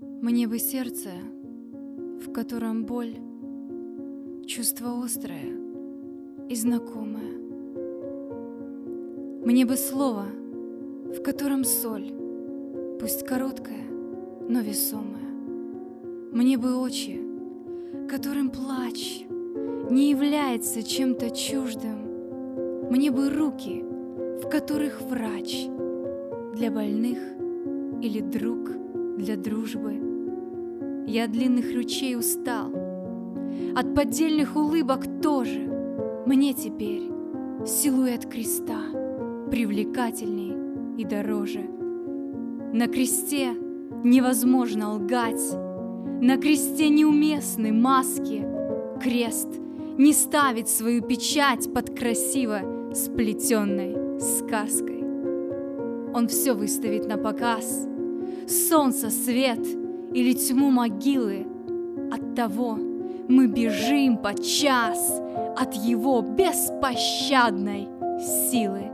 Мне бы сердце, в котором боль, чувство острое и знакомое. Мне бы слово, в котором соль, пусть короткая, но весомая. Мне бы очи, которым плач не является чем-то чуждым. Мне бы руки, в которых врач для больных или друг для дружбы. Я от длинных ручей устал, от поддельных улыбок тоже. Мне теперь силуэт креста привлекательней и дороже. На кресте невозможно лгать, на кресте неуместны маски. Крест не ставит свою печать под красиво сплетенной сказкой. Он все выставит на показ. Солнце, свет или тьму могилы. От того мы бежим под час от его беспощадной силы.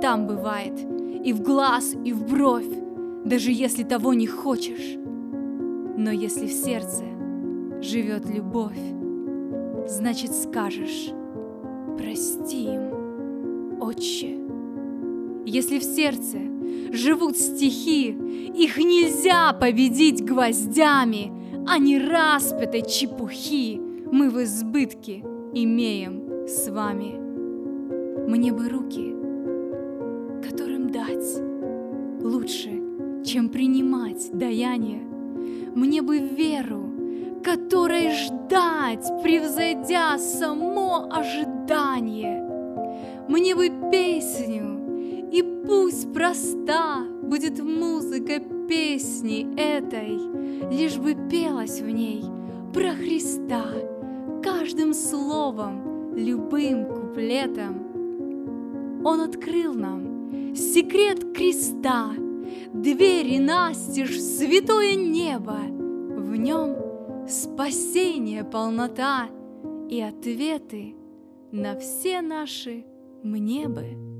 Там бывает и в глаз, и в бровь, даже если того не хочешь. Но если в сердце живет любовь, значит скажешь «Прости им, отче». Если в сердце живут стихи, их нельзя победить гвоздями, не распятой чепухи мы в избытке имеем с вами. Мне бы руки, которым дать лучше, чем принимать даяние мне бы веру, которой ждать, превзойдя само ожидание. Мне бы песню, и пусть проста будет музыка песни этой, лишь бы пелась в ней про Христа каждым словом, любым куплетом. Он открыл нам секрет креста — двери настежь святое небо, в нем спасение, полнота и ответы на все наши мне бы.